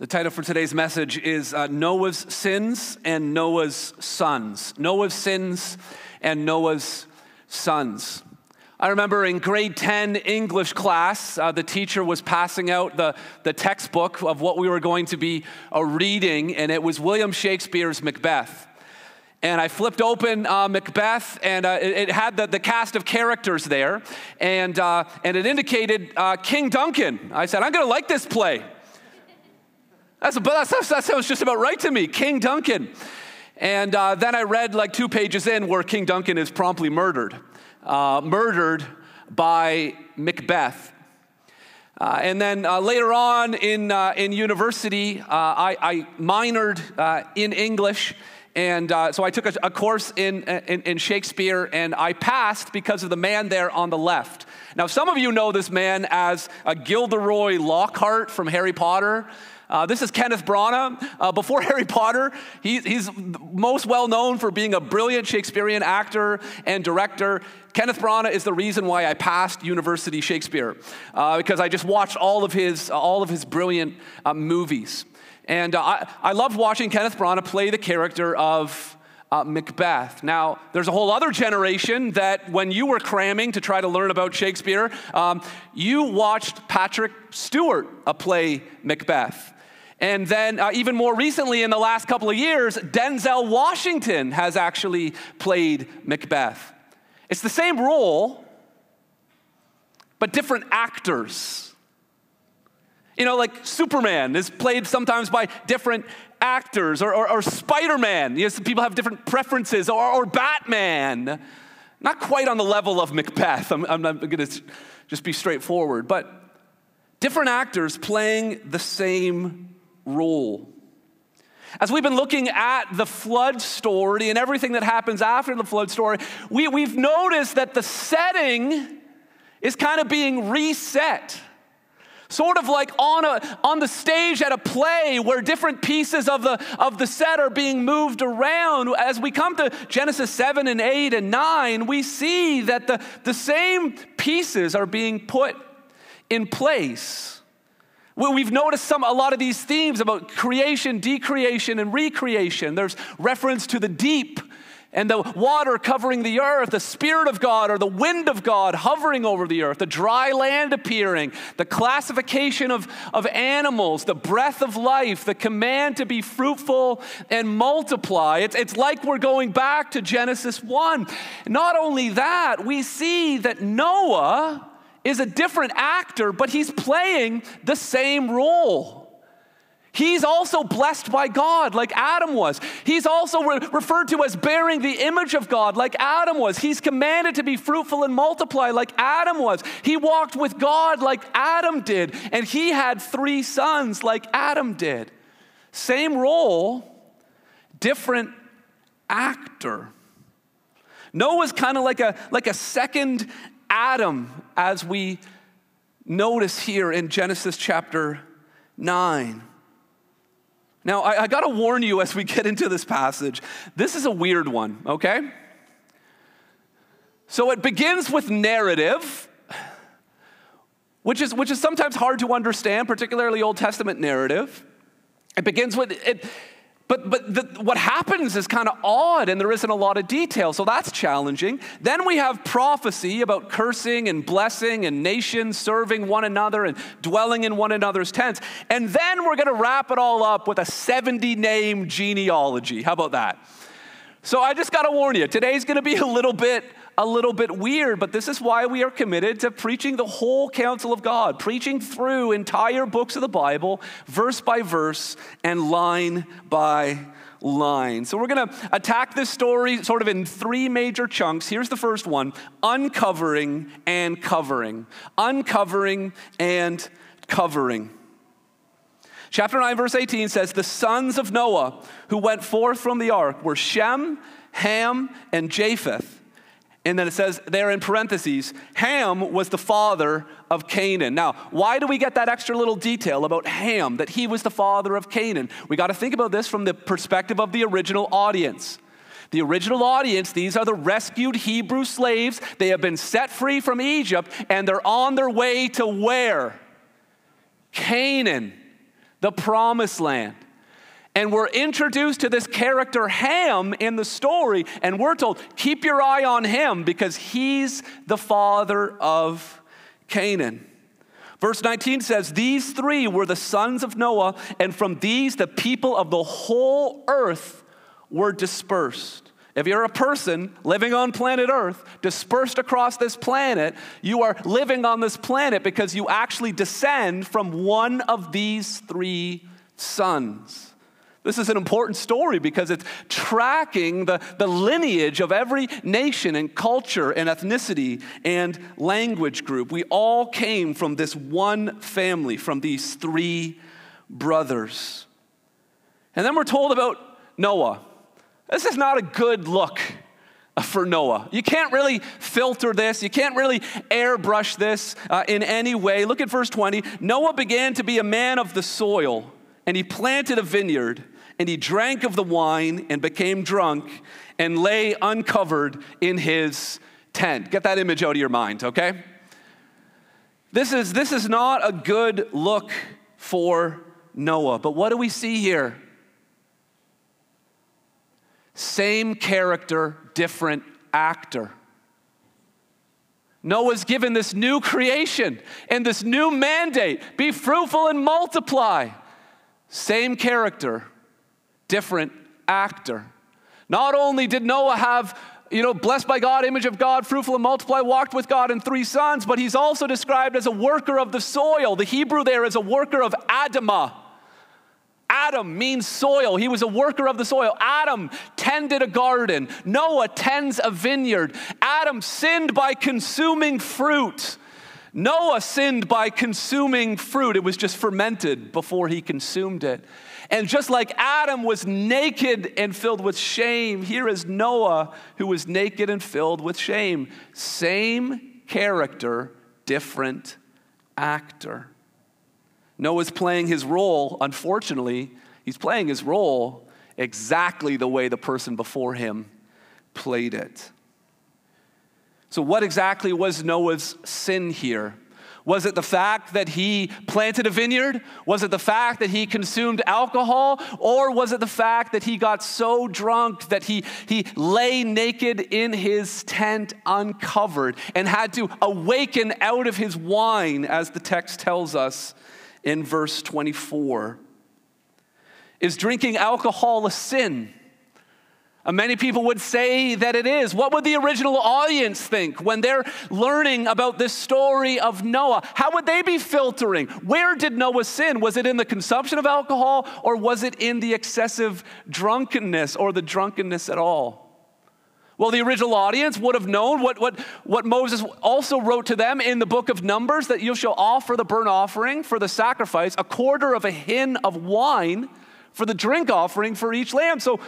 The title for today's message is uh, Noah's Sins and Noah's Sons. Noah's Sins and Noah's Sons. I remember in grade 10 English class, uh, the teacher was passing out the, the textbook of what we were going to be uh, reading, and it was William Shakespeare's Macbeth. And I flipped open uh, Macbeth, and uh, it, it, had the, the cast of characters there, and, uh, and it indicated uh, King Duncan. I said, I'm going to like this play. That's, that's, that sounds just about right to me, King Duncan. And uh, then I read like two pages in where King Duncan is promptly murdered, uh, murdered by Macbeth. Uh, and then uh, later on in, uh, in university, uh, I, I, minored in English. And so I took a, a course in, in, in Shakespeare and I passed because of the man there on the left. Now, some of you know this man as a Gilderoy Lockhart from Harry Potter. Uh, this is Kenneth Branagh. Uh, before Harry Potter, he, he's most well known for being a brilliant Shakespearean actor and director. Kenneth Branagh is the reason why I passed University Shakespeare, uh, because I just watched all of his, all of his brilliant uh, movies. And uh, I, I loved watching Kenneth Branagh play the character of uh, Macbeth. Now, there's a whole other generation that when you were cramming to try to learn about Shakespeare, um, you watched Patrick Stewart uh, play Macbeth. And then, uh, even more recently, in the last couple of years, Denzel Washington has actually played Macbeth. It's the same role, but different actors. You know, like Superman is played sometimes by different actors, or, or, or Spider Man. You Yes, people have different preferences, or, or Batman. Not quite on the level of Macbeth. I'm, I'm not going to just be straightforward, but different actors playing the same role. As we've been looking at the flood story and everything that happens after the flood story, we, we've noticed that the setting is kind of being reset. Sort of like on, a, on the stage at a play where different pieces of the, of the set are being moved around. As we come to Genesis 7 and 8 and 9, we see that the, the same pieces are being put in place. We've noticed some, a lot of these themes about creation, decreation, and recreation. There's reference to the deep and the water covering the earth, the Spirit of God or the wind of God hovering over the earth, the dry land appearing, the classification of, of animals, the breath of life, the command to be fruitful and multiply. It's, it's like we're going back to Genesis 1. Not only that, we see that Noah is a different actor, but he's playing the same role. He's also blessed by God, like Adam was. He's also re- referred to as bearing the image of God, like Adam was. He's commanded to be fruitful and multiply, like Adam was. He walked with God, like Adam did. And he had three sons, like Adam did. Same role, different actor. Noah's kind of like a, like a second Adam, as we notice here in Genesis chapter 9. Now, I, I got to warn you as we get into this passage, this is a weird one, okay? So it begins with narrative, which is, which is sometimes hard to understand, particularly Old Testament narrative. It begins with, it, but, but the, what happens is kind of odd and there isn't a lot of detail, so that's challenging. Then we have prophecy about cursing and blessing and nations serving one another and dwelling in one another's tents. And then we're going to wrap it all up with a 70 name genealogy. How about that? So I just got to warn you, today's going to be a little bit a little bit weird, but this is why we are committed to preaching the whole counsel of God, preaching through entire books of the Bible, verse by verse and line by line. So we're going to attack this story sort of in three major chunks. Here's the first one uncovering and covering. Uncovering and covering. Chapter 9, verse 18 says, The sons of Noah who went forth from the ark were Shem, Ham, and Japheth. And then it says there in parentheses, Ham was the father of Canaan. Now, why do we get that extra little detail about Ham, that he was the father of Canaan? We got to think about this from the perspective of the original audience. The original audience, these are the rescued Hebrew slaves. They have been set free from Egypt and they're on their way to where? Canaan the promised land. And we're introduced to this character Ham in the story, and we're told, keep your eye on him because he's the father of Canaan. Verse 19 says, These three were the sons of Noah, and from these the people of the whole earth were dispersed. If you're a person living on planet Earth, dispersed across this planet, you are living on this planet because you actually descend from one of these three sons. This is an important story because it's tracking the, the lineage of every nation and culture and ethnicity and language group. We all came from this one family, from these three brothers. And then we're told about Noah. This is not a good look for Noah. You can't really filter this, you can't really airbrush this uh, in any way. Look at verse 20. Noah began to be a man of the soil, and he planted a vineyard and he drank of the wine and became drunk and lay uncovered in his tent. Get that image out of your mind, okay? This is, this is not a good look for Noah. But what do we see here? Same character, different actor. Noah's given this new creation and this new mandate be fruitful and multiply. Same character, different actor. Not only did Noah have, you know, blessed by God, image of God, fruitful and multiply, walked with God, and three sons, but he's also described as a worker of the soil. The Hebrew there is a worker of Adamah. Adam means soil. He was a worker of the soil. Adam tended a garden. Noah tends a vineyard. Adam sinned by consuming fruit. Noah sinned by consuming fruit. It was just fermented before he consumed it. And just like Adam was naked and filled with shame, here is Noah who was naked and filled with shame. Same character, different actor. Noah's playing his role, unfortunately, he's playing his role exactly the way the person before him played it. So, what exactly was Noah's sin here? Was it the fact that he planted a vineyard? Was it the fact that he consumed alcohol? Or was it the fact that he got so drunk that he, he lay naked in his tent uncovered and had to awaken out of his wine, as the text tells us in verse 24? Is drinking alcohol a sin? Uh, many people would say that it is. What would the original audience think when they're learning about this story of Noah? How would they be filtering? Where did Noah sin? Was it in the consumption of alcohol or was it in the excessive drunkenness or the drunkenness at all? Well, the original audience would have known what, what, what Moses also wrote to them in the book of Numbers that you shall offer the burnt offering for the sacrifice, a quarter of a hin of wine for the drink offering for each lamb. So,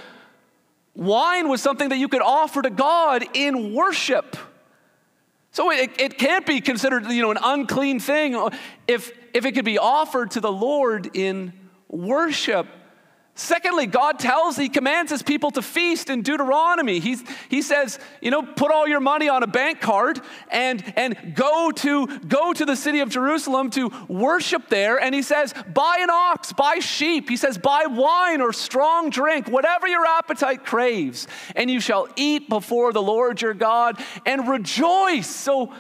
Wine was something that you could offer to God in worship. So it, it can't be considered you know, an unclean thing if, if it could be offered to the Lord in worship. Secondly, God tells, He commands His people to feast in Deuteronomy. He's, he says, you know, put all your money on a bank card and, and go, to, go to the city of Jerusalem to worship there. And He says, buy an ox, buy sheep. He says, buy wine or strong drink, whatever your appetite craves, and you shall eat before the Lord your God and rejoice. So,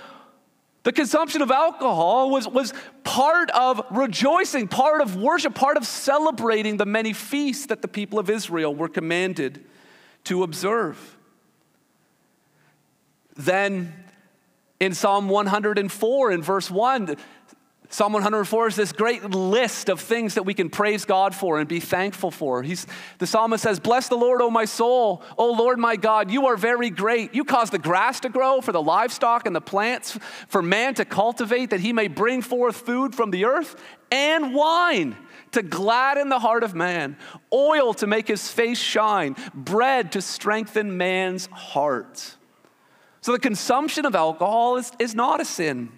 the consumption of alcohol was, was part of rejoicing, part of worship, part of celebrating the many feasts that the people of Israel were commanded to observe. Then in Psalm 104, in verse 1, Psalm 104 is this great list of things that we can praise God for and be thankful for. He's, the psalmist says, Bless the Lord, O my soul. O Lord my God, you are very great. You cause the grass to grow for the livestock and the plants for man to cultivate, that he may bring forth food from the earth, and wine to gladden the heart of man, oil to make his face shine, bread to strengthen man's heart. So the consumption of alcohol is, is not a sin.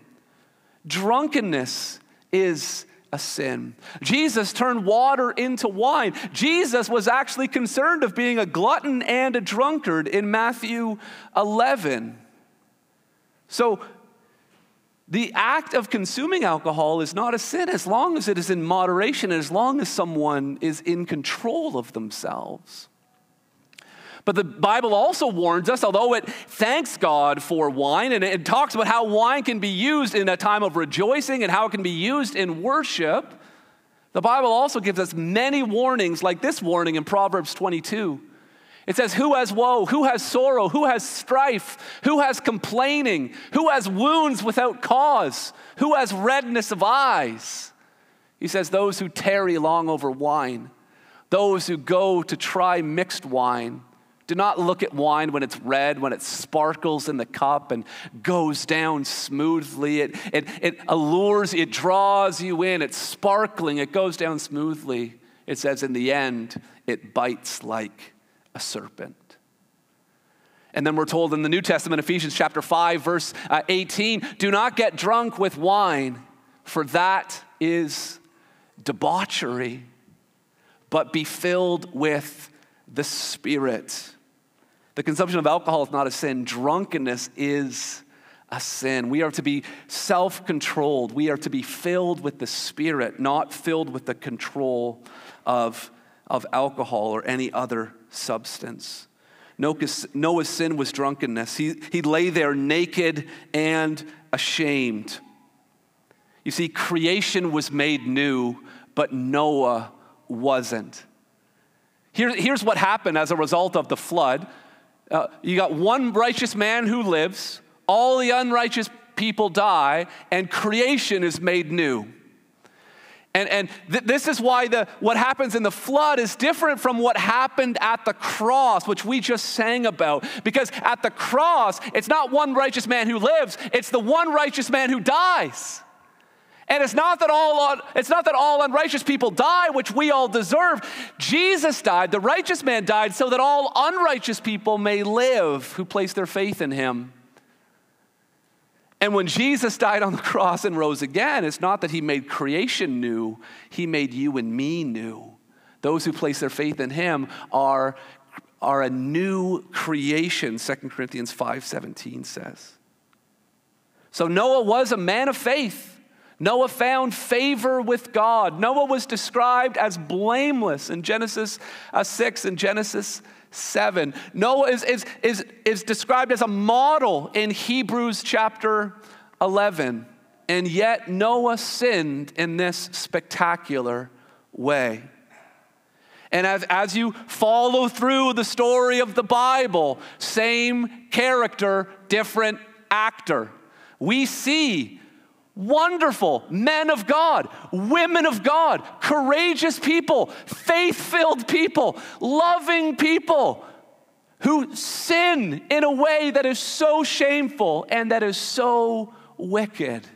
Drunkenness is a sin. Jesus turned water into wine. Jesus was actually concerned of being a glutton and a drunkard in Matthew 11. So The act of consuming alcohol is not a sin as long as it is in moderation as long as someone is in control of themselves. But the Bible also warns us, although it thanks God for wine and it talks about how wine can be used in a time of rejoicing and how it can be used in worship, the Bible also gives us many warnings, like this warning in Proverbs 22. It says, Who has woe? Who has sorrow? Who has strife? Who has complaining? Who has wounds without cause? Who has redness of eyes? He says, Those who tarry long over wine, those who go to try mixed wine, do not look at wine when it's red, when it sparkles in the cup and goes down smoothly. It, it, it allures, it draws you in, it's sparkling, it goes down smoothly. It says, in the end, it bites like a serpent. And then we're told in the New Testament, Ephesians chapter 5, verse uh, 18, do not get drunk with wine, for that is debauchery, but be filled with the Spirit. The consumption of alcohol is not a sin, drunkenness is a sin. We are to be self controlled. We are to be filled with the Spirit, not filled with the control of, of alcohol or any other substance. Noah's sin was drunkenness. He, he lay there naked and ashamed. You see, creation was made new, but Noah wasn't. Here, here's what happened as a result of the flood uh, you got one righteous man who lives, all the unrighteous people die, and creation is made new. And, and th- this is why the, what happens in the flood is different from what happened at the cross, which we just sang about. Because at the cross, it's not one righteous man who lives, it's the one righteous man who dies. And it's not that all it's not that all unrighteous people die, which we all deserve. Jesus died, the righteous man died, so that all unrighteous people may live who place their faith in him. And when Jesus died on the cross and rose again, it's not that he made creation new, he made you and me new. Those who place their faith in him are, are a new creation, 2 Corinthians 5:17 says. So Noah was a man of faith. Noah found favor with God. Noah was described as blameless in Genesis uh, 6 and Genesis 7. Noah is, is, is, is described as a model in Hebrews chapter 11. And yet, Noah sinned in this spectacular way. And as, as you follow through the story of the Bible, same character, different actor. We see wonderful men of God, women of God, courageous people, faith filled people, loving people who sin in a way that is so shameful and that is so wicked.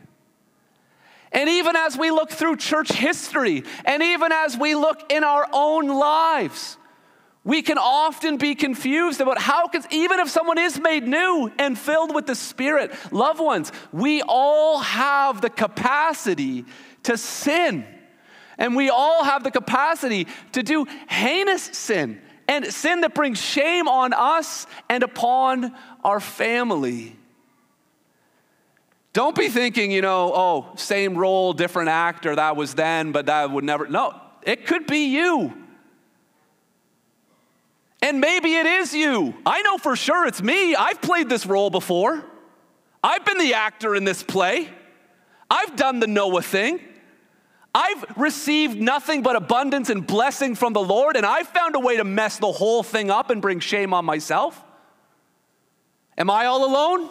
And even as we look through church history, and even as we look in our own lives, we can often be confused about how, can even if someone is made new and filled with the Spirit, loved ones, we all have the capacity to sin. And we all have the capacity to do heinous sin and sin that brings shame on us and upon our family. Don't be thinking, you know, oh, same role, different actor, that was then, but that would never. No, it could be you. And maybe it is you. I know for sure it's me. I've played this role before. I've been the actor in this play. I've done the Noah thing. I've received nothing but abundance and blessing from the Lord, and I've found a way to mess the whole thing up and bring shame on myself. Am I all alone?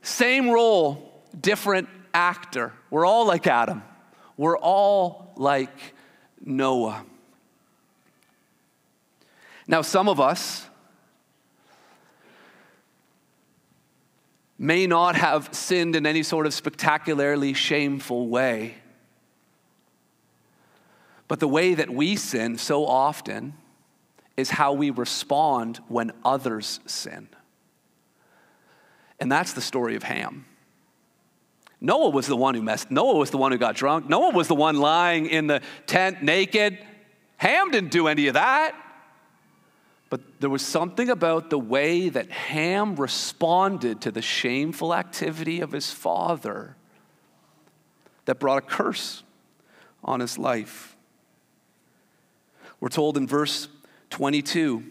Same role, different actor. We're all like Adam. We're all like Noah. Now, some of us may not have sinned in any sort of spectacularly shameful way. But the way that we sin so often is how we respond when others sin. And that's the story of Ham. Noah was the one who messed. Noah was the one who got drunk. Noah was the one lying in the tent naked. Ham didn't do any of that. But there was something about the way that Ham responded to the shameful activity of his father that brought a curse on his life. We're told in verse 22,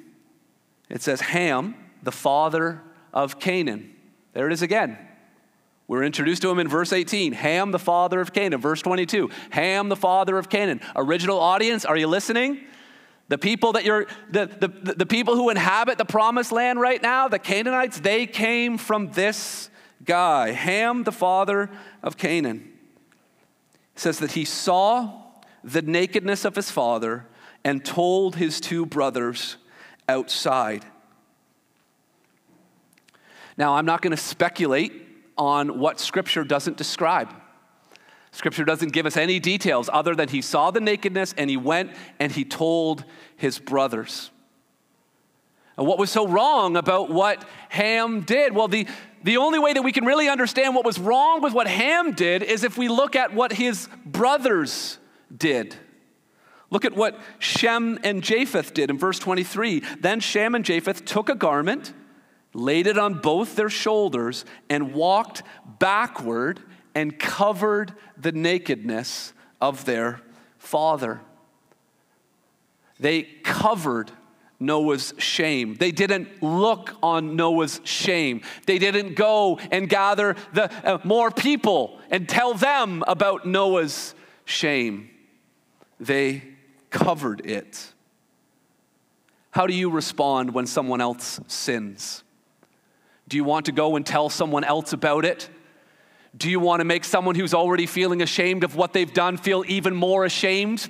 it says, Ham, the father of Canaan. There it is again. We're introduced to him in verse 18. Ham, the father of Canaan. Verse 22. Ham, the father of Canaan. Original audience, are you listening? The people that you're, the, the, the people who inhabit the promised land right now, the Canaanites, they came from this guy, Ham, the father of Canaan. It says that he saw the nakedness of his father and told his two brothers outside. Now, I'm not going to speculate on what Scripture doesn't describe. Scripture doesn't give us any details other than he saw the nakedness and he went and he told his brothers. And what was so wrong about what Ham did? Well, the, the only way that we can really understand what was wrong with what Ham did is if we look at what his brothers did. Look at what Shem and Japheth did in verse 23. Then Shem and Japheth took a garment, laid it on both their shoulders, and walked backward and covered the nakedness of their father. They covered Noah's shame. They didn't look on Noah's shame. They didn't go and gather the, uh, more people and tell them about Noah's shame. They covered it. How do you respond when someone else sins? Do you want to go and tell someone else about it? Do you want to make someone who's already feeling ashamed of what they've done feel even more ashamed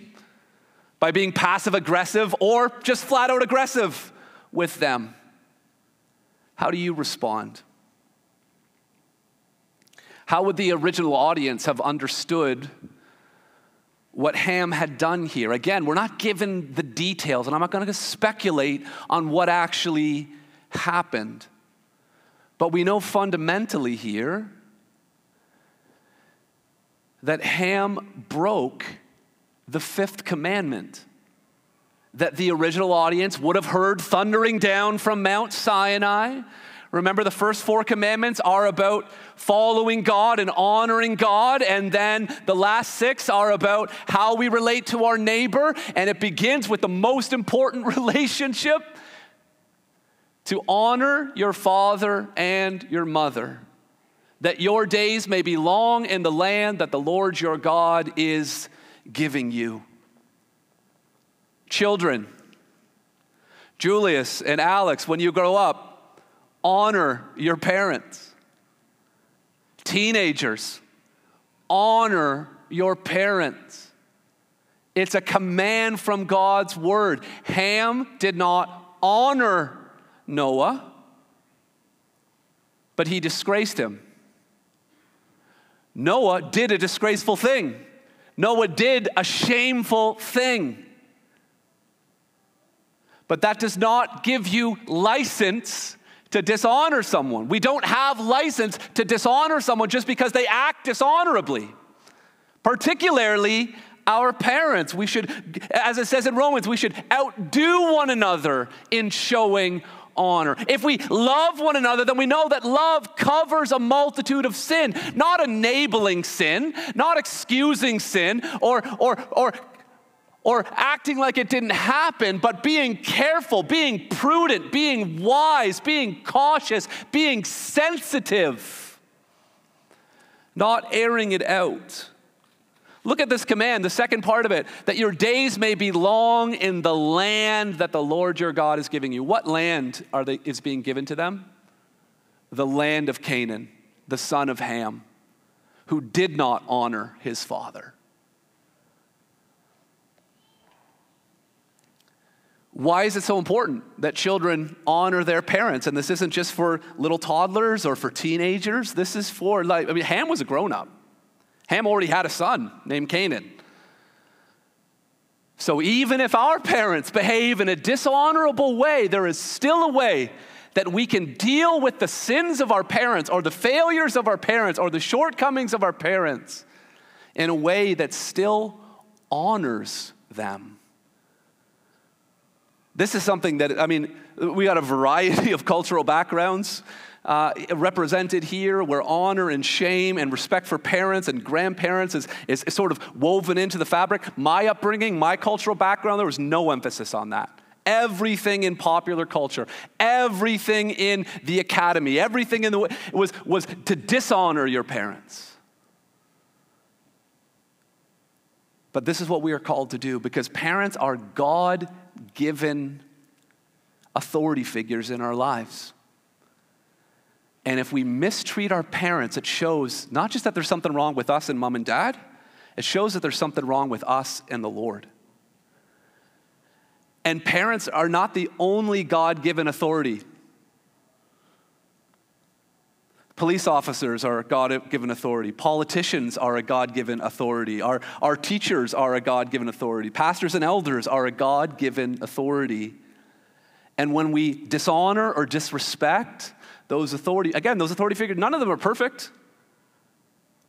by being passive aggressive or just flat out aggressive with them? How do you respond? How would the original audience have understood what Ham had done here? Again, we're not given the details, and I'm not going to speculate on what actually happened. But we know fundamentally here that Ham broke the fifth commandment that the original audience would have heard thundering down from Mount Sinai. Remember, the first four commandments are about following God and honoring God, and then the last six are about how we relate to our neighbor, and it begins with the most important relationship to honor your father and your mother that your days may be long in the land that the Lord your God is giving you. Children, Julius and Alex, when you grow up, honor your parents. Teenagers, honor your parents. It's a command from God's word. Ham did not honor Noah, but he disgraced him. Noah did a disgraceful thing. Noah did a shameful thing. But that does not give you license to dishonor someone. We don't have license to dishonor someone just because they act dishonorably. Particularly our parents. We should, as it says in Romans, we should outdo one another in showing honor. If we love one another, then we know that love covers a multitude of sin, not enabling sin, not excusing sin, or, or, or, or acting like it didn't happen, but being careful, being prudent, being wise, being cautious, being sensitive, not airing it out. Look at this command, the second part of it, that your days may be long in the land that the Lord your God is giving you. What land are they, is being given to them? The land of Canaan, the son of Ham, who did not honor his father. Why is it so important that children honor their parents? And this isn't just for little toddlers or for teenagers. This is for, like, I mean, Ham was a grown up. Ham already had a son named Canaan. So even if our parents behave in a dishonorable way, there is still a way that we can deal with the sins of our parents or the failures of our parents or the shortcomings of our parents in a way that still honors them. This is something that, I mean, we got a variety of cultural backgrounds. Uh, represented here, where honor and shame and respect for parents and grandparents is, is, is, sort of woven into the fabric. My upbringing, my cultural background, there was no emphasis on that. Everything in popular culture, everything in the academy, everything in the was, was to dishonor your parents. But this is what we are called to do because parents are God given authority figures in our lives. And if we mistreat our parents, it shows not just that there's something wrong with us and mom and dad, it shows that there's something wrong with us and the Lord. And parents are not the only God given authority Police officers are a God given authority. Politicians are a God given authority. Our, our teachers are a God given authority. Pastors and elders are a God given authority. And when we dishonor or disrespect those authority, again, those authority figures, none of them are perfect.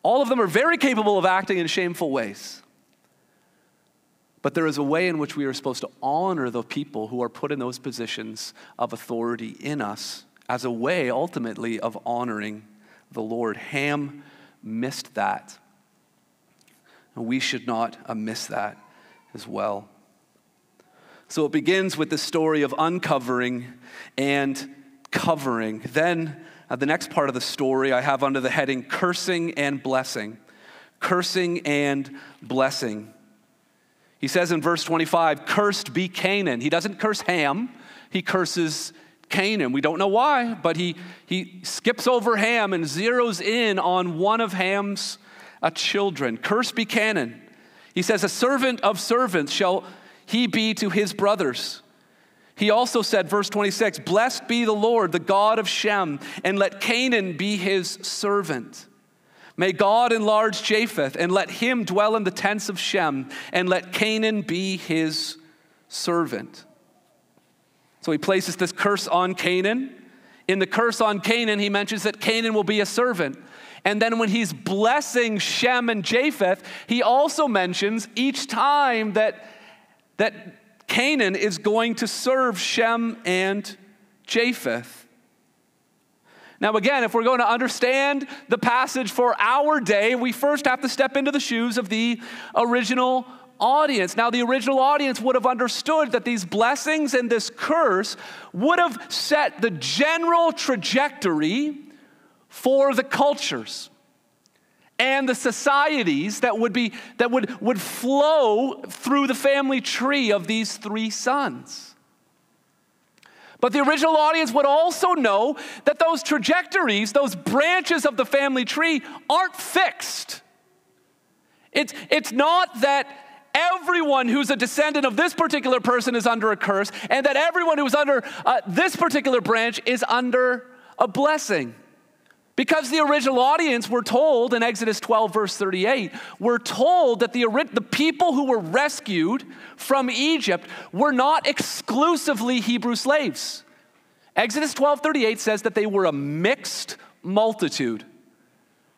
All of them are very capable of acting in shameful ways. But there is a way in which we are supposed to honor the people who are put in those positions of authority in us as a way ultimately of honoring the Lord. Ham missed that. And we should not miss that as well. So it begins with the story of uncovering and covering. Then, uh, the next part of the story I have under the heading cursing and blessing. Cursing and blessing. He says in verse 25, Cursed be Canaan. He doesn't curse Ham, he curses Canaan. We don't know why, but he, he skips over Ham and zeroes in on one of Ham's uh, children. Cursed be Canaan. He says, A servant of servants shall he be to his brothers. He also said, verse 26, Blessed be the Lord, the God of Shem, and let Canaan be his servant. May God enlarge Japheth, and let him dwell in the tents of Shem, and let Canaan be his servant. So he places this curse on Canaan. In the curse on Canaan, he mentions that Canaan will be a servant. And then when he's blessing Shem and Japheth, he also mentions each time that, that Canaan is going to serve Shem and Japheth. Now, again, if we're going to understand the passage for our day, we first have to step into the shoes of the original audience. Now, the original audience would have understood that these blessings and this curse would have set the general trajectory for the cultures and the societies that would be that would, would flow through the family tree of these three sons. But the original audience would also know that those trajectories, those branches of the family tree, aren't fixed. It's, it's not that everyone who's a descendant of this particular person is under a curse, and that everyone who's under uh, this particular branch is under a blessing. Because the original audience were told in Exodus 12, verse 38, were told that the, the people who were rescued from Egypt were not exclusively Hebrew slaves. Exodus 12, 38 says that they were a mixed multitude.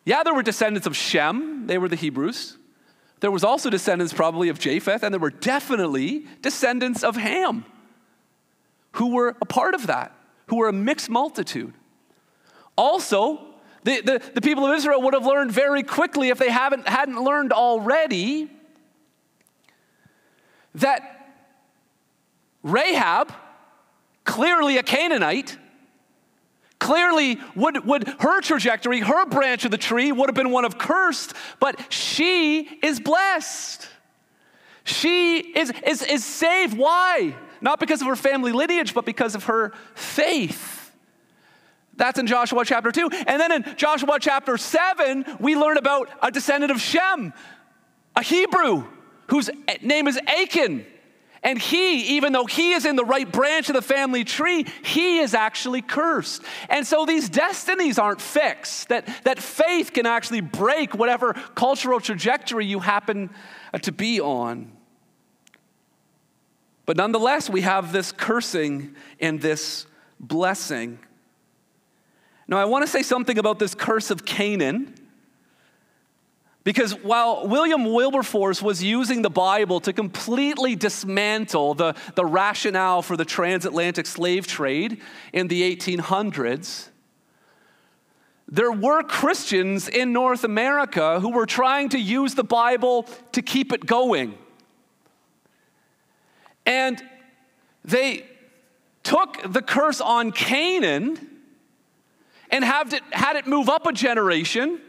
Yeah, there were descendants of Shem, they were the Hebrews. There was also descendants probably of Japheth, and there were definitely descendants of Ham who were a part of that, who were a mixed multitude. Also, the, the, the people of Israel would have learned very quickly, if they haven't, hadn't learned already, that Rahab, clearly a Canaanite, Clearly, would, would her trajectory, her branch of the tree, would have been one of cursed, but she is blessed. She is, is, is saved. Why? Not because of her family lineage, but because of her faith. That's in Joshua chapter 2. And then in Joshua chapter 7, we learn about a descendant of Shem, a Hebrew whose name is Achan. And he, even though he is in the right branch of the family tree, he is actually cursed. And so these destinies aren't fixed, that, that faith can actually break whatever cultural trajectory you happen uh, to be on. But nonetheless, we have this cursing and this blessing. Now, I want to say something about this curse of Canaan Because while William Wilberforce was using the Bible to completely dismantle the, the rationale for the transatlantic slave trade in the 1800s, there were Christians in North America who were trying to use the Bible to keep it going. And they took the curse on Canaan and had it, had it move up a generation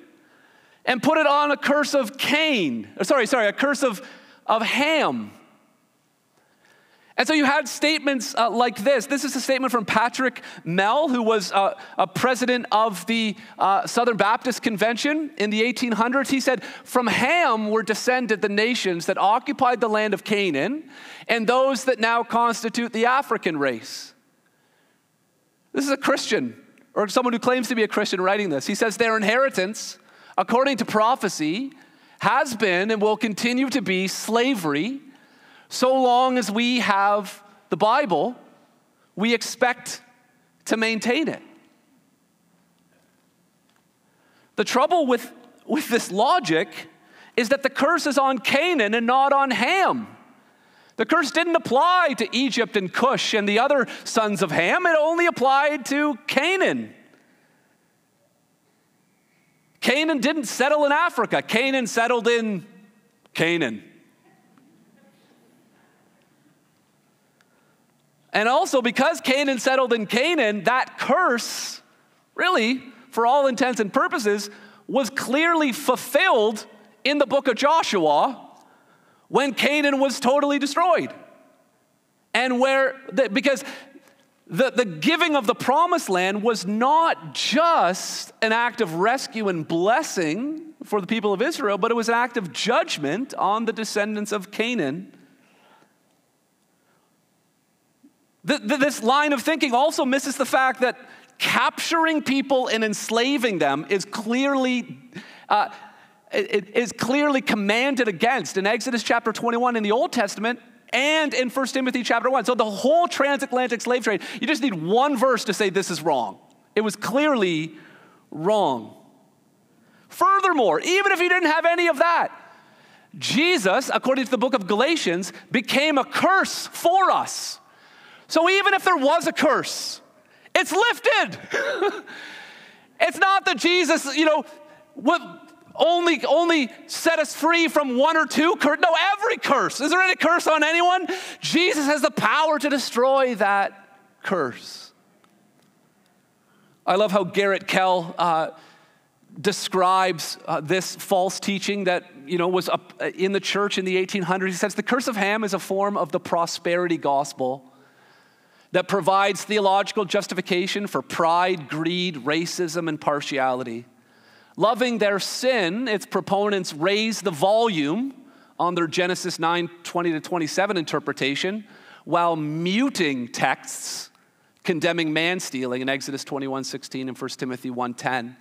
and put it on a curse of Cain. Sorry, sorry, a curse of, of Ham. And so you had statements uh, like this. This is a statement from Patrick Mell, who was uh, a president of the uh, Southern Baptist Convention in the 1800s. He said, From Ham were descended the nations that occupied the land of Canaan and those that now constitute the African race. This is a Christian, or someone who claims to be a Christian writing this. He says, Their inheritance, according to prophecy, has been and will continue to be slavery so long as we have the Bible, we expect to maintain it. The trouble with, with this logic is that the curse is on Canaan and not on Ham. The curse didn't apply to Egypt and Cush and the other sons of Ham, it only applied to Canaan. Canaan didn't settle in Africa, Canaan settled in Canaan. And also, because Canaan settled in Canaan, that curse, really, for all intents and purposes, was clearly fulfilled in the book of Joshua when Canaan was totally destroyed. And where, the, because the, the giving of the promised land was not just an act of rescue and blessing for the people of Israel, but it was an act of judgment on the descendants of Canaan This line of thinking also misses the fact that capturing people and enslaving them is clearly. Uh, is clearly commanded against in Exodus chapter 21 in the Old Testament and in 1 Timothy chapter 1. So the whole transatlantic slave trade, you just need one verse to say this is wrong. It was clearly wrong. Furthermore, even if you didn't have any of that, Jesus, according to the book of Galatians, became a curse for us. So even if there was a curse, it's lifted. it's not that Jesus, you know, would only, only set us free from one or two curse. No, every curse. Is there any curse on anyone? Jesus has the power to destroy that curse. I love how Garrett Kell uh, describes uh, this false teaching that you know was up uh, in the church in the 1800s. He says the curse of Ham is a form of the prosperity gospel that provides theological justification for pride, greed, racism, and partiality. Loving their sin, its proponents raise the volume on their Genesis 9 20 to 27 interpretation, while muting texts condemning man stealing in Exodus 21 16 and 1 Timothy 1 10,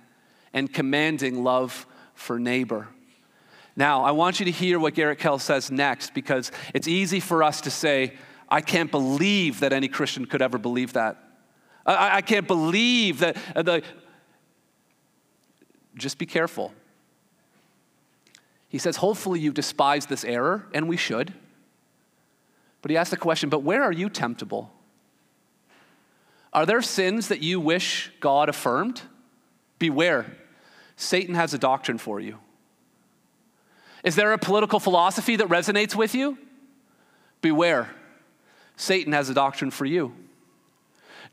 and commanding love for neighbor. Now, I want you to hear what Garrett Kell says next because it's easy for us to say, I can't believe that any Christian could ever believe that. I, I can't believe that uh, the. Just be careful. He says, hopefully you despise this error, and we should. But he asks the question, but where are you temptable? Are there sins that you wish God affirmed? Beware. Satan has a doctrine for you. Is there a political philosophy that resonates with you? Beware. Satan has a doctrine for you.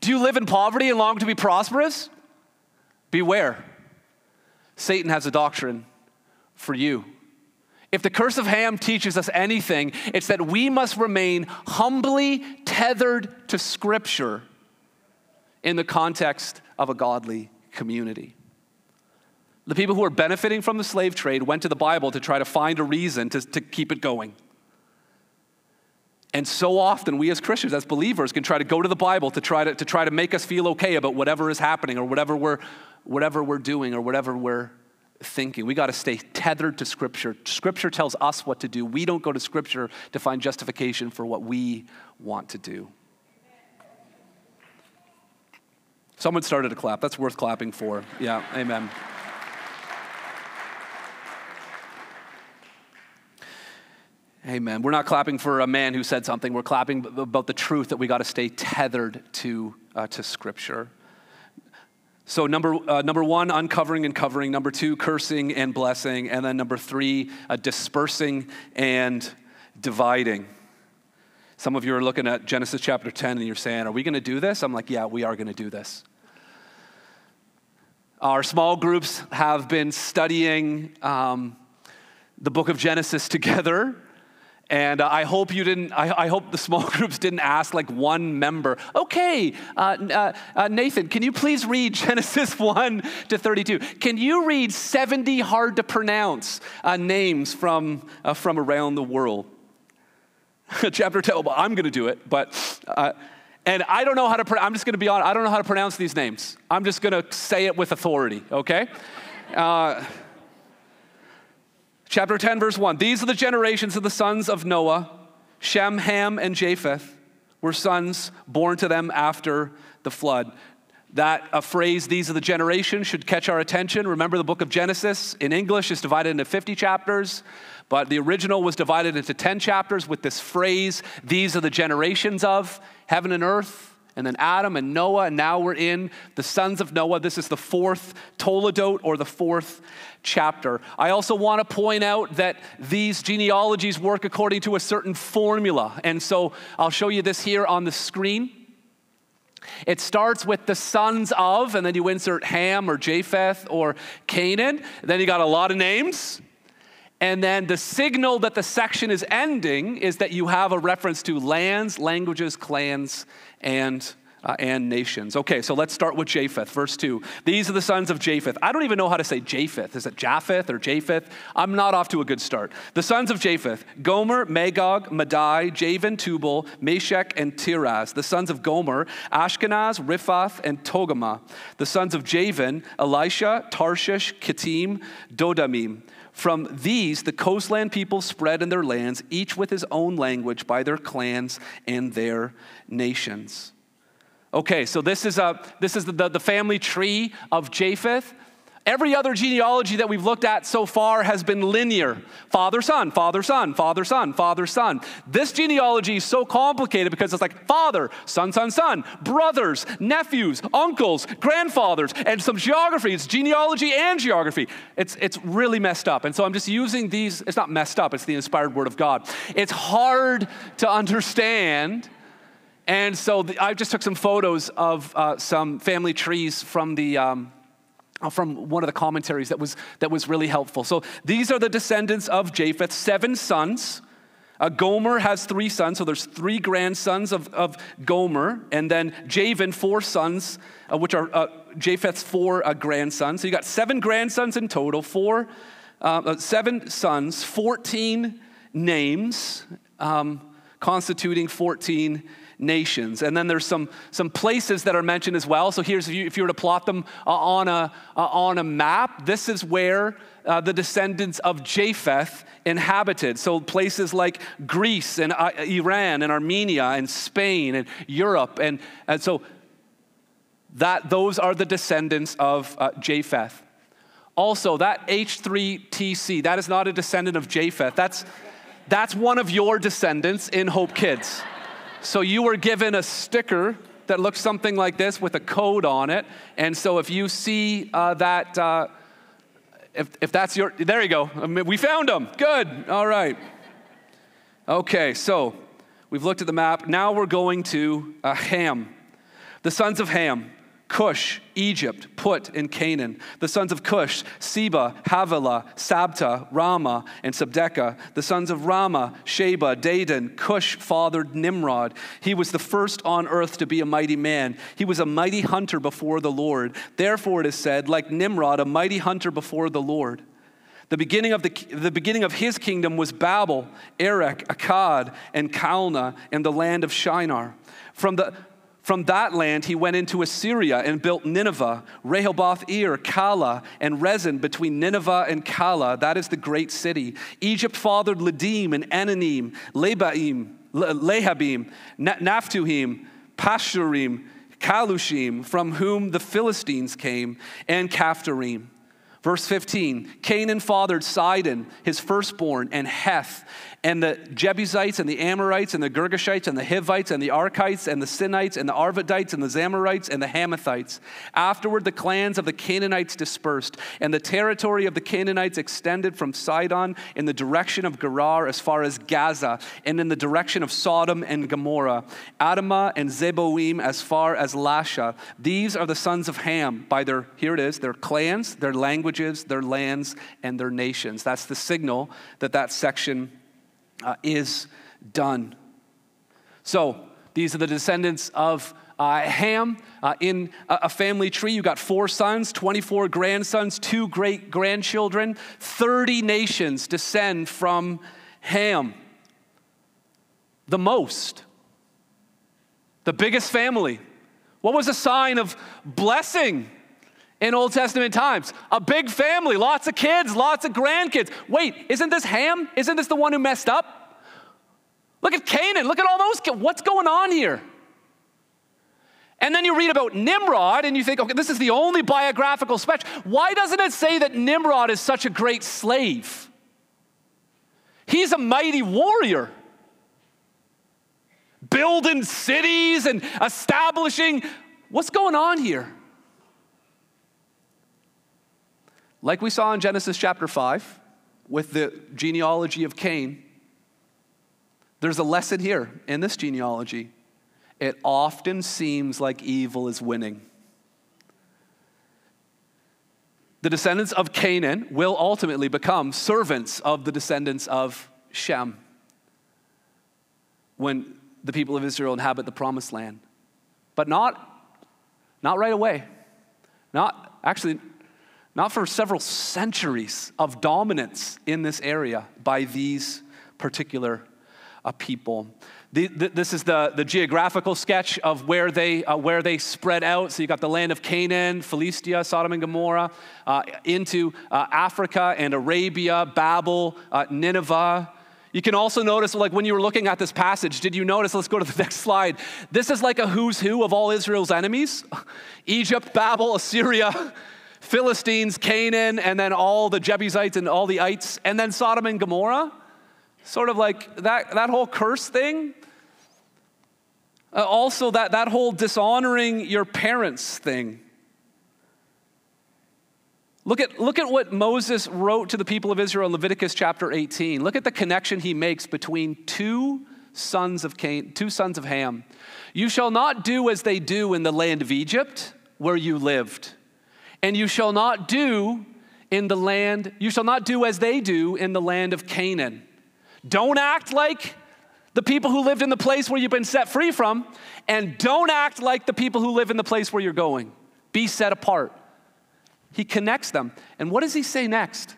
Do you live in poverty and long to be prosperous? Beware. Satan has a doctrine for you. If the curse of Ham teaches us anything, it's that we must remain humbly tethered to Scripture in the context of a godly community. The people who are benefiting from the slave trade went to the Bible to try to find a reason to, to keep it going. And so often, we as Christians, as believers, can try to go to the Bible to try to, to, try to make us feel okay about whatever is happening or whatever we're, whatever we're doing or whatever we're thinking. We got to stay tethered to Scripture. Scripture tells us what to do. We don't go to Scripture to find justification for what we want to do. Someone started to clap. That's worth clapping for. Yeah, amen. Amen. We're not clapping for a man who said something. We're clapping about the truth that we got to stay tethered to, uh, to Scripture. So, number, uh, number one, uncovering and covering. Number two, cursing and blessing. And then number three, uh, dispersing and dividing. Some of you are looking at Genesis chapter 10 and you're saying, Are we going to do this? I'm like, Yeah, we are going to do this. Our small groups have been studying um, the book of Genesis together and uh, I hope you didn't, I, I, hope the small groups didn't ask like one member, okay, uh, uh, uh Nathan, can you please read Genesis 1 to 32? Can you read 70 hard to pronounce uh, names from, uh, from around the world? Chapter 10, well, I'm going to do it, but, and I don't know how to, I'm just going to be honest, I don't know how to pronounce these names. I'm just going to say it with authority, okay? Chapter 10, verse 1. These are the generations of the sons of Noah. Shem, Ham, and Japheth were sons born to them after the flood. That a phrase, these are the generations, should catch our attention. Remember, the book of Genesis in English is divided into 50 chapters, but the original was divided into 10 chapters with this phrase, these are the generations of heaven and earth and then Adam and Noah, and now we're in the sons of Noah. This is the fourth Toledot or the fourth chapter. I also want to point out that these genealogies work according to a certain formula. And so I'll show you this here on the screen. It starts with the sons of, and then you insert Ham or Japheth or Canaan. Then you got a lot of names. And then the signal that the section is ending is that you have a reference to lands, languages, clans, and uh, and nations. Okay, so let's start with Japheth, verse 2. These are the sons of Japheth. I don't even know how to say Japheth. Is it Japheth or Japheth? I'm not off to a good start. The sons of Japheth Gomer, Magog, Madai, Javan, Tubal, Meshech, and Tiras. The sons of Gomer Ashkenaz, Riphath, and Togarmah. The sons of Javan Elishah, Tarshish, Kittim, Dodanim. From these, the coastland people spread in their lands, each with his own language by their clans and their nations. Okay, so this is, a, this is the, the family tree of Japheth. Every other genealogy that we've looked at so far has been linear father, son, father, son, father, son, father, son. This genealogy is so complicated because it's like father, son, son, son, brothers, nephews, uncles, grandfathers, and some geography. It's genealogy and geography. It's, it's really messed up. And so I'm just using these, it's not messed up, it's the inspired word of God. It's hard to understand. And so the, I just took some photos of uh, some family trees from the. Um, from one of the commentaries that was, that was really helpful. So these are the descendants of Japheth, seven sons. Uh, Gomer has three sons, so there's three grandsons of, of Gomer, and then Javan, four sons, uh, which are uh, Japheth's four uh, grandsons. So you got seven grandsons in total, four, uh, uh, seven sons, 14 names, um, constituting 14 nations. And then there's some, some places that are mentioned as well. So here's if you, if you were to plot them uh, on, a, uh, on a map, this is where uh, the descendants of Japheth inhabited. So places like Greece and uh, Iran and Armenia and Spain and Europe. And, and so that, those are the descendants of uh, Japheth. Also, that H3TC, that is not a descendant of Japheth. That's, that's one of your descendants in Hope Kids. So you were given a sticker that looks something like this with a code on it. And so if you see uh, that, uh, if, if that's your, there you go. I mean, we found them. Good. All right. Okay, so we've looked at the map. Now we're going to uh, Ham. The sons of Ham. Cush, Egypt, Put, and Canaan. The sons of Cush, Seba, Havilah, Sabtah, Raamah, and Sabteca. The sons of Raamah, Sheba, Dedan. Cush fathered Nimrod. He was the first on earth to be a mighty man. He was a mighty hunter before the Lord. Therefore, it is said, like Nimrod, a mighty hunter before the Lord. The beginning of, the, the beginning of his kingdom was Babel, Erech, Akkad, and Calneh, and the land of Shinar. From the from that land, he went into Assyria and built Nineveh, Rehoboth Ir, Calah, and Resen between Nineveh and Calah. That is the great city. Egypt fathered Ladim and Anamim, Lebaim, Lehabim, Naphtuhim, Pashurim, Kalushim, from whom the Philistines came, and Caphtorim. Verse 15 Canaan fathered Sidon, his firstborn, and Heth, and the Jebusites and the Amorites and the Girgashites and the Hivites and the Arkites and the Sinites and the Arvadites and the Zemarites and the Hamathites. Afterward, the clans of the Canaanites dispersed, and the territory of the Canaanites extended from Sidon in the direction of Gerar as far as Gaza, and in the direction of Sodom and Gomorrah, Admah and Zeboiim as far as Lasha. These are the sons of Ham by their, here it is, their clans, their languages, their lands, and their nations. That's the signal that that section uh, is done. So, these are the descendants of uh, Ham. Uh, in a, family tree, you got four sons, 24 grandsons, two great grandchildren. 30 nations descend from Ham. The most, the biggest family. What was a sign of blessing in Old Testament times? A big family, lots of kids, lots of grandkids. Wait, isn't this Ham? Isn't this the one who messed up? Look at Canaan. Look at all those. kids. What's going on here? And then you read about Nimrod and you think, okay, this is the only biographical sketch. Why doesn't it say that Nimrod is such a great slave? He's a mighty warrior, building cities and establishing. What's going on here? Like we saw in Genesis chapter 5 with the genealogy of Cain, there's a lesson here in this genealogy. It often seems like evil is winning. The descendants of Canaan will ultimately become servants of the descendants of Shem when the people of Israel inhabit the promised land. But not, not right away. Not actually not for several centuries of dominance in this area by these particular uh, people. The, the, this is the, the geographical sketch of where they, uh, where they spread out. So you got the land of Canaan, Philistia, Sodom and Gomorrah, uh, into uh, Africa and Arabia, Babel, uh, Nineveh. You can also notice, like when you were looking at this passage, did you notice? Let's go to the next slide. This is like a who's who of all Israel's enemies Egypt, Babel, Assyria, Philistines, Canaan, and then all the Jebusites and all the ites, and then Sodom and Gomorrah. Sort of like that, that whole curse thing. Uh, also, that, that whole dishonoring your parents thing. Look at, look at what Moses wrote to the people of Israel in Leviticus chapter 18. Look at the connection he makes between two sons of Cain, two sons of Ham. You shall not do as they do in the land of Egypt, where you lived and you shall not do in the land, you shall not do as they do in the land of Canaan. Don't act like the people who lived in the place where you've been set free from, and don't act like the people who live in the place where you're going. Be set apart. He connects them. And what does he say next?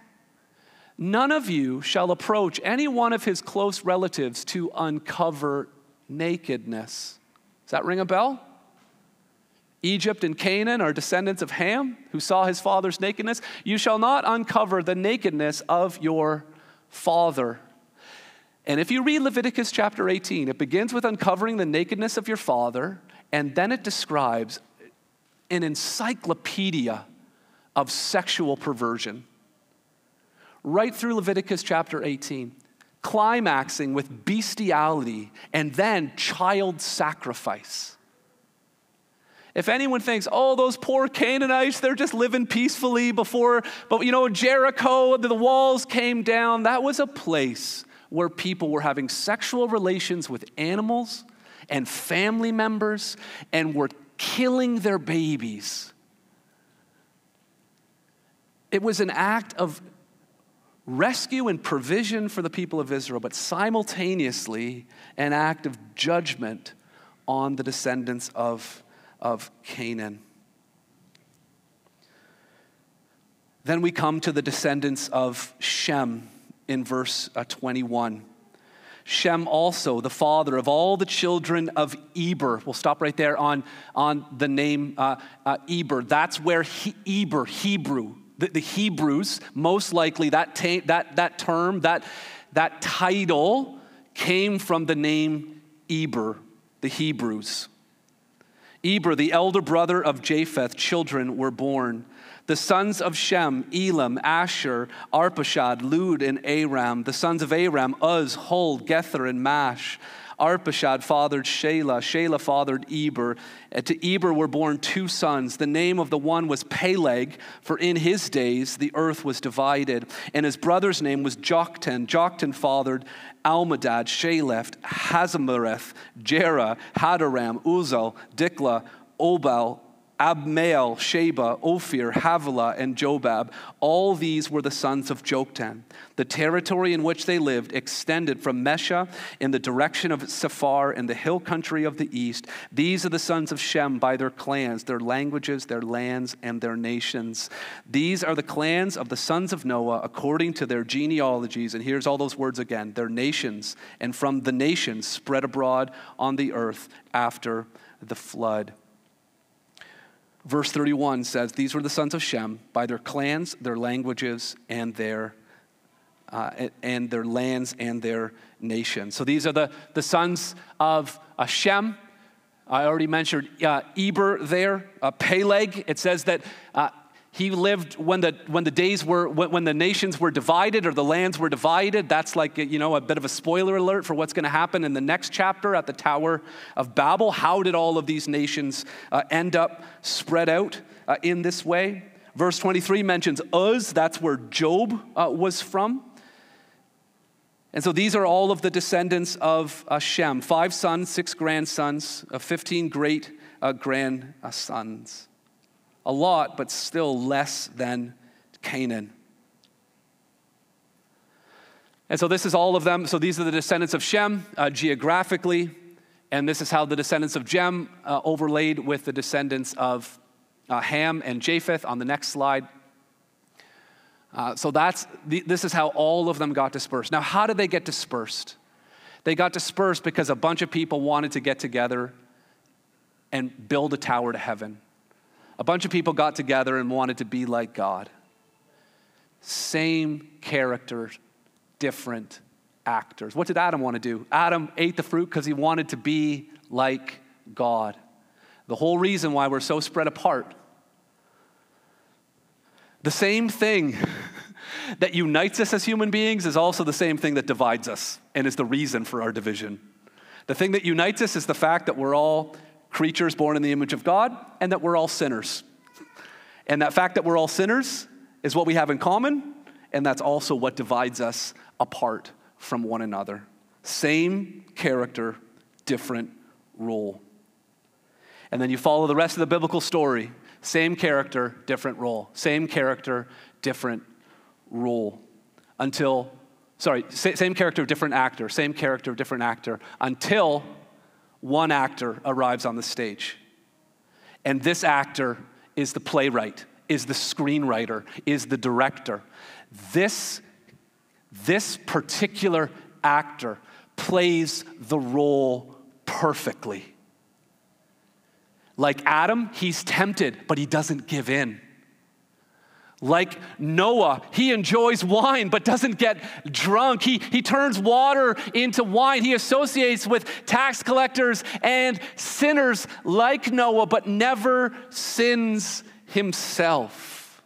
None of you shall approach any one of his close relatives to uncover nakedness. Does that ring a bell? Egypt and Canaan are descendants of Ham, who saw his father's nakedness. You shall not uncover the nakedness of your father. And if you read Leviticus chapter 18, it begins with uncovering the nakedness of your father, and then it describes an encyclopedia of sexual perversion. Right through Leviticus chapter 18, climaxing with bestiality and then child sacrifice. If anyone thinks, oh, those poor Canaanites, they're just living peacefully before, but you know, Jericho, the walls came down, that was a place where people were having sexual relations with animals and family members and were killing their babies. It was an act of rescue and provision for the people of Israel, but simultaneously an act of judgment on the descendants of of Canaan. Then we come to the descendants of Shem in verse uh, 21. Shem also, the father of all the children of Eber. We'll stop right there on, on the name uh, uh, Eber. That's where he, Eber, Hebrew, the, the, Hebrews, most likely that, ta- that, that term, that, that title came from the name Eber, the Hebrews. Eber, the elder brother of Japheth, children were born. The sons of Shem, Elam, Asshur, Arpachshad, Lud, and Aram. The sons of Aram, Uz, Hul, Gether, and Mash. Arpachshad fathered Shelah. Shelah fathered Eber. And to Eber were born two sons. The name of the one was Peleg, for in his days the earth was divided. And his brother's name was Joktan. Joktan fathered Almodad, Sheleph, Hazamereth, Jerah, Hadoram, Uzal, Diklah, Obal, Abmael, Sheba, Ophir, Havilah, and Jobab. All these were the sons of Joktan. The territory in which they lived extended from Mesha in the direction of Sephar in the hill country of the east. These are the sons of Shem by their clans, their languages, their lands, and their nations. These are the clans of the sons of Noah according to their genealogies. And here's all those words again their nations, and from the nations spread abroad on the earth after the flood. Verse 31 says, These were the sons of Shem by their clans, their languages, and their, uh, and their lands and their nations. So these are the, the sons of uh, Shem. I already mentioned uh, Eber there, uh, Peleg. It says that uh, he lived when the, when the days were, when the nations were divided or the lands were divided. That's like, you know, a bit of a spoiler alert for what's going to happen in the next chapter at the Tower of Babel. How did all of these nations uh, end up spread out uh, in this way? Verse 23 mentions Uz, that's where Job uh, was from. And so these are all of the descendants of uh, Shem five sons, six grandsons, uh, 15 great uh, grandsons a lot, but still less than Canaan. And so this is all of them. So these are the descendants of Shem uh, geographically, and this is how the descendants of Shem uh, overlaid with the descendants of uh, Ham and Japheth on the next slide. Uh, so that's the, this is how all of them got dispersed. Now, how did they get dispersed? They got dispersed because a bunch of people wanted to get together and build a tower to heaven. A bunch of people got together and wanted to be like God. Same character, different actors. What did Adam want to do? Adam ate the fruit because he wanted to be like God. The whole reason why we're so spread apart. The same thing that unites us as human beings is also the same thing that divides us and is the reason for our division. The thing that unites us is the fact that we're all creatures born in the image of God, and that we're all sinners. And that fact that we're all sinners is what we have in common, and that's also what divides us apart from one another. Same character, different role. And then you follow the rest of the biblical story. Same character, different role. Same character, different role. Until, sorry, same character, different actor. Same character, different actor. Until one actor arrives on the stage. And this actor is the playwright, is the screenwriter, is the director. This, this particular actor plays the role perfectly. Like Adam, he's tempted, but he doesn't give in. Like Noah, he enjoys wine but doesn't get drunk. He, he turns water into wine. He associates with tax collectors and sinners like Noah, but never sins himself.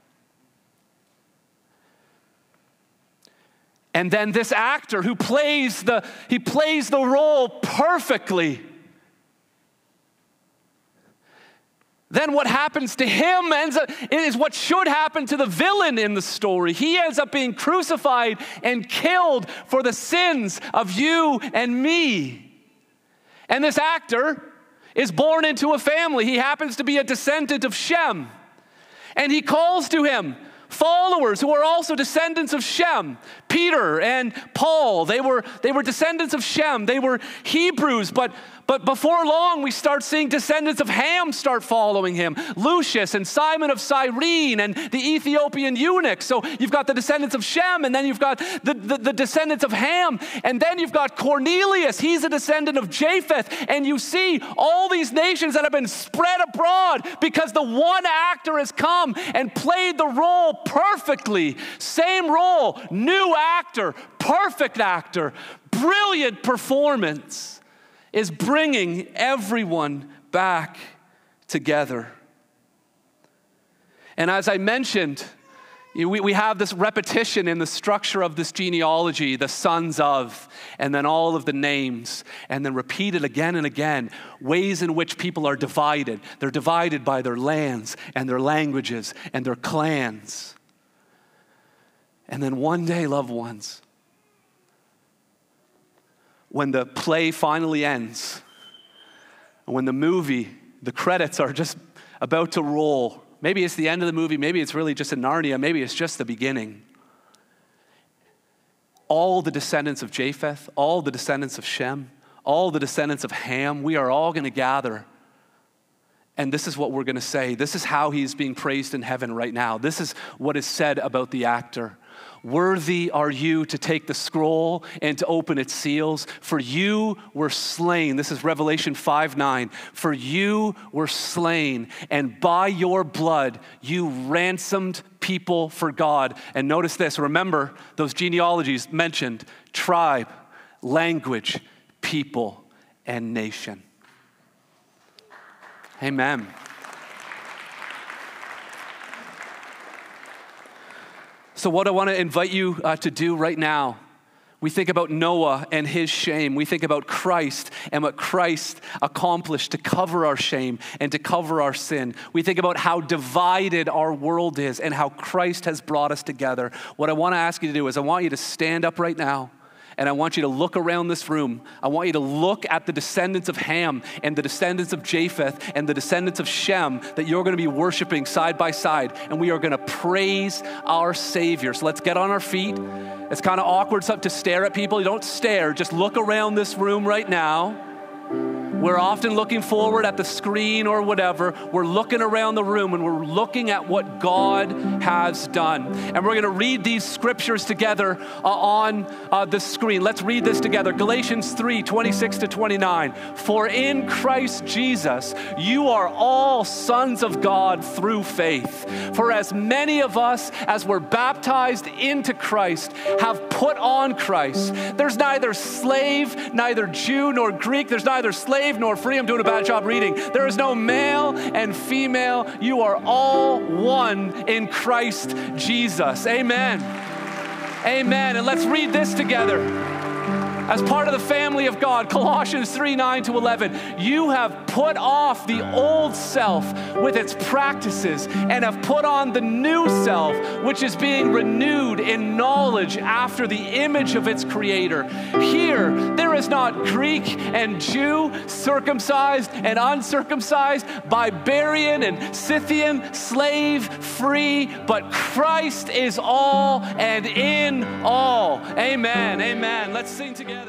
And then this actor who plays the, he plays the role perfectly then what happens to him ends up, is what should happen to the villain in the story. He ends up being crucified and killed for the sins of you and me. And this actor is born into a family. He happens to be a descendant of Shem. And he calls to him followers who are also descendants of Shem. Peter and Paul, they were, they were descendants of Shem. They were Hebrews, but but before long, we start seeing descendants of Ham start following him Lucius and Simon of Cyrene and the Ethiopian eunuch. So you've got the descendants of Shem, and then you've got the, the, the, descendants of Ham, and then you've got Cornelius. He's a descendant of Japheth. And you see all these nations that have been spread abroad because the one actor has come and played the role perfectly. Same role, new actor, perfect actor, brilliant performance is bringing everyone back together. And as I mentioned, we, we have this repetition in the structure of this genealogy, the sons of, and then all of the names, and then repeated again and again, ways in which people are divided. They're divided by their lands and their languages and their clans. And then one day, loved ones, when the play finally ends, when the movie, the credits are just about to roll, Maybe it's the end of the movie. Maybe it's really just a Narnia. Maybe it's just the beginning. All the descendants of Japheth, all the descendants of Shem, all the descendants of Ham, we are all going to gather. And this is what we're going to say. This is how he's being praised in heaven right now. This is what is said about the actor. Worthy are you to take the scroll and to open its seals, for you were slain. This is Revelation 5 9. For you were slain, and by your blood you ransomed people for God. And notice this remember those genealogies mentioned tribe, language, people, and nation. Amen. So, what I want to invite you uh, to do right now, we think about Noah and his shame. We think about Christ and what Christ accomplished to cover our shame and to cover our sin. We think about how divided our world is and how Christ has brought us together. What I want to ask you to do is, I want you to stand up right now and I want you to look around this room. I want you to look at the descendants of Ham and the descendants of Japheth and the descendants of Shem that you're going to be worshiping side by side. And we are going to praise our Savior. So let's get on our feet. It's kind of awkward to stare at people. You don't stare, just look around this room right now. We're often looking forward at the screen or whatever. We're looking around the room and we're looking at what God has done. And we're going to read these scriptures together uh, on uh, the screen. Let's read this together. Galatians 3 26 to 29. For in Christ Jesus, you are all sons of God through faith. For as many of us as were baptized into Christ have put on Christ. There's neither slave, neither Jew nor Greek. There's neither slave slave nor free. I'm doing a bad job reading. There is no male and female. You are all one in Christ Jesus. Amen. Amen. And let's read this together as part of the family of God, Colossians 3 9 to 11, you have put off the old self with its practices and have put on the new self, which is being renewed in knowledge after the image of its creator. Here, there is not Greek and Jew, circumcised and uncircumcised, barbarian and Scythian, slave, free, but Christ is all and in all. Amen. Amen. Let's sing together.